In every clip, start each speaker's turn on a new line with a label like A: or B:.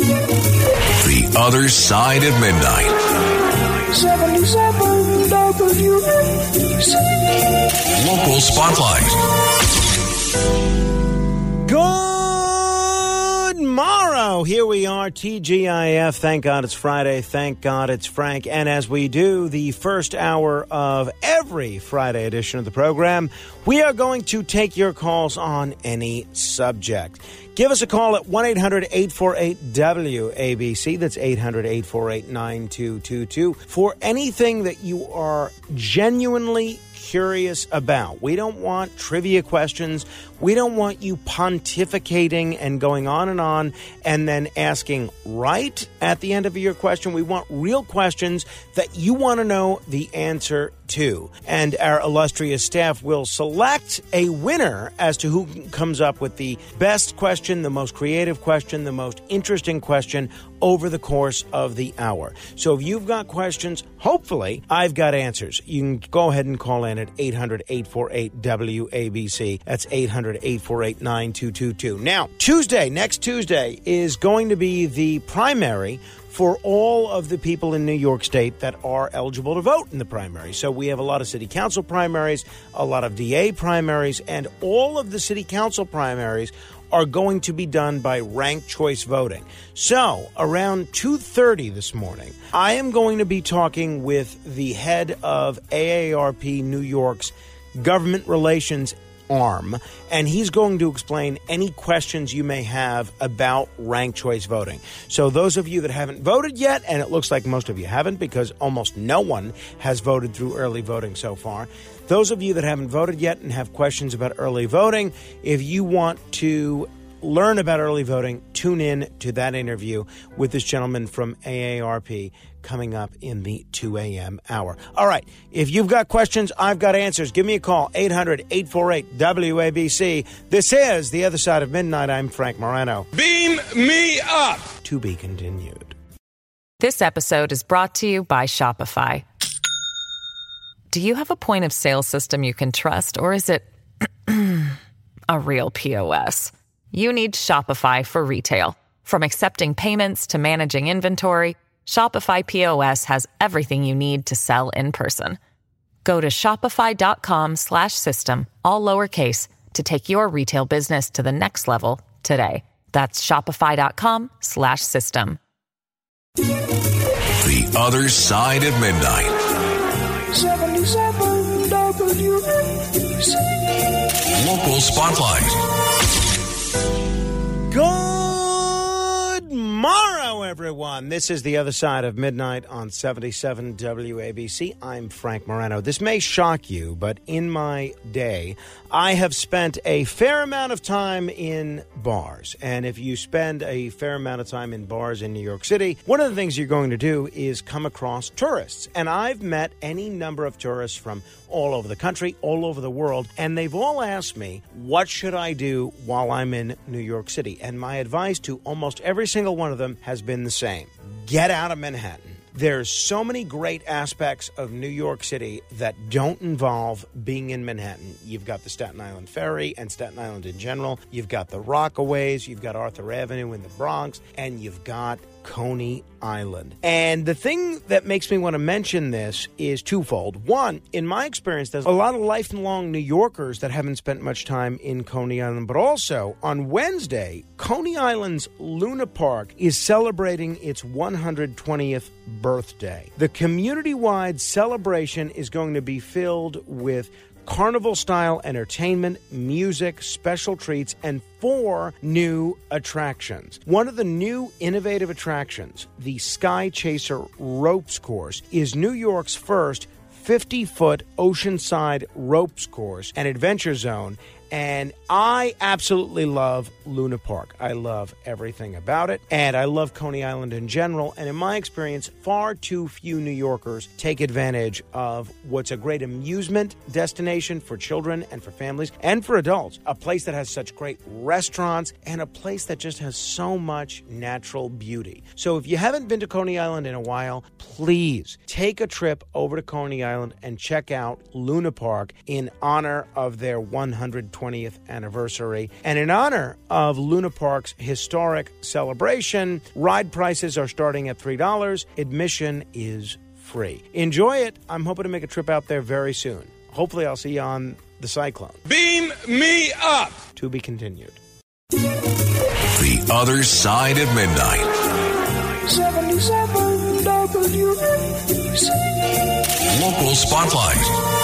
A: The other side of midnight.
B: 77 WABC.
A: Local spotlight.
C: Good morrow. Here we are, TGIF. Thank God it's Friday. Thank God it's Frank. And as we do the first hour of every Friday edition of the program, we are going to take your calls on any subject. Give us a call at 1 800 848 WABC. That's 800 848 9222 for anything that you are genuinely curious about. We don't want trivia questions. We don't want you pontificating and going on and on and then asking right at the end of your question. We want real questions that you want to know the answer to. And our illustrious staff will select a winner as to who comes up with the best question, the most creative question, the most interesting question over the course of the hour. So if you've got questions, hopefully I've got answers. You can go ahead and call in at 800 848 WABC. That's 800 848 9222. Now, Tuesday, next Tuesday, is going to be the primary for all of the people in New York State that are eligible to vote in the primary. So we have a lot of city council primaries, a lot of DA primaries, and all of the city council primaries are going to be done by ranked choice voting. So, around 2:30 this morning, I am going to be talking with the head of AARP New York's government relations arm, and he's going to explain any questions you may have about ranked choice voting. So, those of you that haven't voted yet, and it looks like most of you haven't because almost no one has voted through early voting so far. Those of you that haven't voted yet and have questions about early voting, if you want to learn about early voting, tune in to that interview with this gentleman from AARP coming up in the 2 a.m. hour. All right. If you've got questions, I've got answers. Give me a call, 800 848 WABC. This is The Other Side of Midnight. I'm Frank Morano.
D: Beam me up.
C: To be continued.
E: This episode is brought to you by Shopify. Do you have a point of sale system you can trust, or is it a real POS? You need Shopify for retail. From accepting payments to managing inventory, Shopify POS has everything you need to sell in person. Go to shopify.com slash system, all lowercase, to take your retail business to the next level today. That's shopify.com slash system.
A: The other side of midnight.
B: 77 WABC.
A: Local spotlight.
C: Good morrow, everyone. This is the other side of midnight on 77 WABC. I'm Frank Morano. This may shock you, but in my day, I have spent a fair amount of time in bars. And if you spend a fair amount of time in bars in New York City, one of the things you're going to do is come across tourists. And I've met any number of tourists from all over the country, all over the world, and they've all asked me, what should I do while I'm in New York City? And my advice to almost every single one of them has been the same get out of Manhattan. There's so many great aspects of New York City that don't involve being in Manhattan. You've got the Staten Island Ferry and Staten Island in general. You've got the Rockaways, you've got Arthur Avenue in the Bronx, and you've got Coney Island. And the thing that makes me want to mention this is twofold. One, in my experience, there's a lot of lifelong New Yorkers that haven't spent much time in Coney Island, but also on Wednesday, Coney Island's Luna Park is celebrating its 120th birthday. The community wide celebration is going to be filled with carnival style entertainment, music, special treats, and four new attractions. One of the new innovative attractions, the Sky Chaser Ropes Course, is New York's first 50 foot oceanside ropes course and adventure zone And I absolutely love Luna Park. I love everything about it. And I love Coney Island in general. And in my experience, far too few New Yorkers take advantage of what's a great amusement destination for children and for families and for adults. A place that has such great restaurants and a place that just has so much natural beauty. So if you haven't been to Coney Island in a while, please take a trip over to Coney Island and check out Luna Park in honor of their 120th anniversary. And in honor of Luna Park's historic celebration, ride prices are starting at $3. Admission is free. Enjoy it. I'm hoping to make a trip out there very soon. Hopefully, I'll see you on the Cyclone.
D: Beam me up.
C: To be continued.
A: The other side of midnight.
B: 77 WABC.
A: Local Spotlight.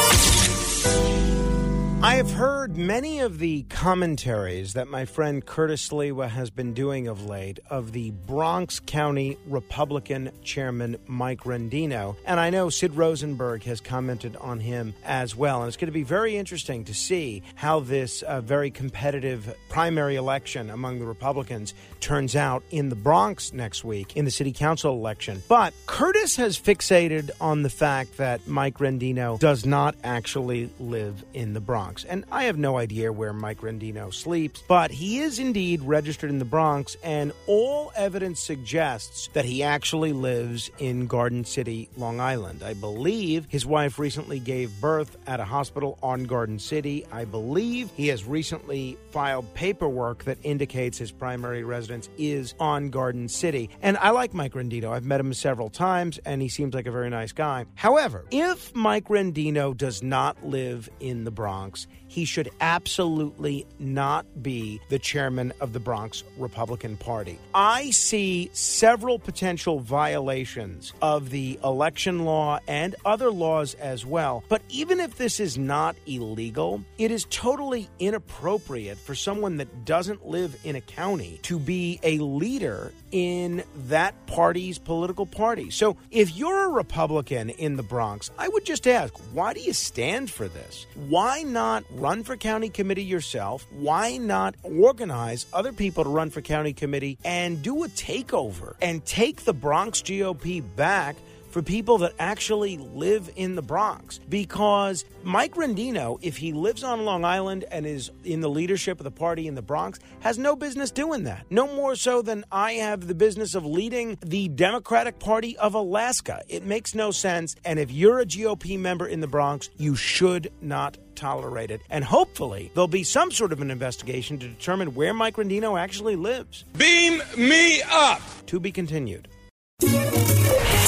C: I have heard many of the commentaries that my friend Curtis Sliwa has been doing of late of the Bronx County Republican Chairman Mike Rendino, and I know Sid Rosenberg has commented on him as well. And it's going to be very interesting to see how this uh, very competitive primary election among the Republicans turns out in the Bronx next week in the city council election. But Curtis has fixated on the fact that Mike Rendino does not actually live in the Bronx. And I have no idea where Mike Rendino sleeps, but he is indeed registered in the Bronx, and all evidence suggests that he actually lives in Garden City, Long Island. I believe his wife recently gave birth at a hospital on Garden City. I believe he has recently filed paperwork that indicates his primary residence is on Garden City. And I like Mike Rendino. I've met him several times, and he seems like a very nice guy. However, if Mike Rendino does not live in the Bronx, he should absolutely not be the chairman of the Bronx Republican Party. I see several potential violations of the election law and other laws as well. But even if this is not illegal, it is totally inappropriate for someone that doesn't live in a county to be a leader in that party's political party. So if you're a Republican in the Bronx, I would just ask, why do you stand for this? Why not run for county committee yourself? Why not organize other people to run for county committee and do a takeover and take the Bronx GOP back? For people that actually live in the Bronx. Because Mike Rendino, if he lives on Long Island and is in the leadership of the party in the Bronx, has no business doing that. No more so than I have the business of leading the Democratic Party of Alaska. It makes no sense. And if you're a GOP member in the Bronx, you should not tolerate it. And hopefully, there'll be some sort of an investigation to determine where Mike Rendino actually lives.
D: Beam me up.
C: To be continued.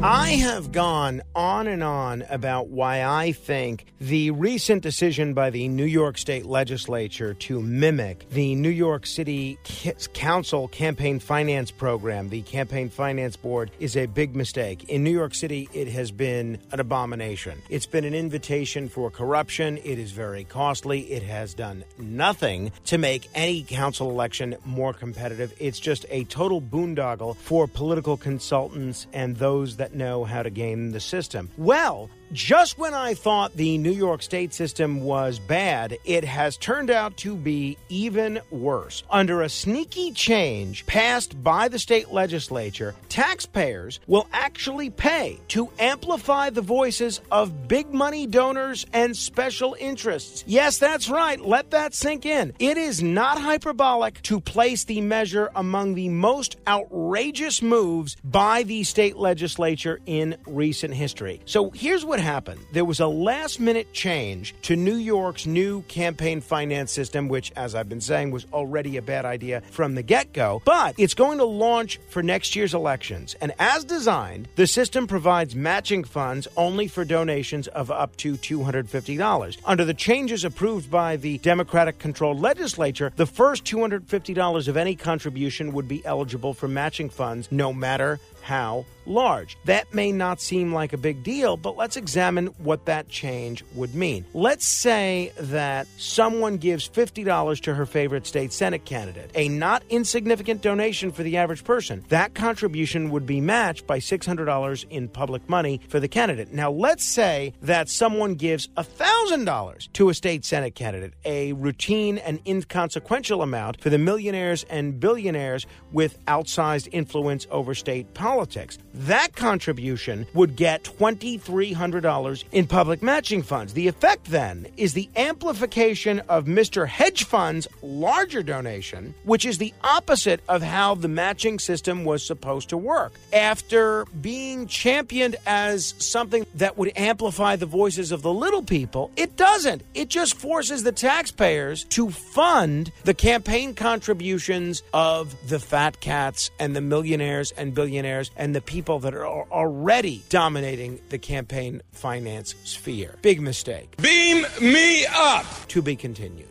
C: I have gone on and on about why I think the recent decision by the New York State Legislature to mimic the New York City Council Campaign Finance Program, the Campaign Finance Board, is a big mistake. In New York City, it has been an abomination. It's been an invitation for corruption. It is very costly. It has done nothing to make any council election more competitive. It's just a total boondoggle for political consultants and those that know how to game the system. Well, just when I thought the New York State system was bad, it has turned out to be even worse. Under a sneaky change passed by the state legislature, taxpayers will actually pay to amplify the voices of big money donors and special interests. Yes, that's right. Let that sink in. It is not hyperbolic to place the measure among the most outrageous moves by the state legislature in recent history. So here's what happened there was a last minute change to New York's new campaign finance system, which, as I've been saying, was already a bad idea from the get go. But it's going to launch for next year's elections. And as designed, the system provides matching funds only for donations of up to $250. Under the changes approved by the Democratic controlled legislature, the first $250 of any contribution would be eligible for matching funds no matter how large. That may not seem like a big deal, but let's examine what that change would mean. Let's say that someone gives $50 to her favorite state Senate candidate, a not insignificant donation for the average person. That contribution would be matched by $600 in public money for the candidate. Now, let's say that someone gives $1,000 to a state Senate candidate, a routine and inconsequential amount for the millionaires and billionaires with outsized influence over state politics. That contribution would get $2,300 in public matching funds. The effect then is the amplification of Mr. Hedge Fund's larger donation, which is the opposite of how the matching system was supposed to work. After being championed as something that would amplify the voices of the little people, it doesn't. It just forces the taxpayers to fund the campaign contributions of the fat cats and the millionaires and billionaires and the people that are already dominating the campaign finance sphere. Big mistake.
D: Beam me up.
C: To be continued.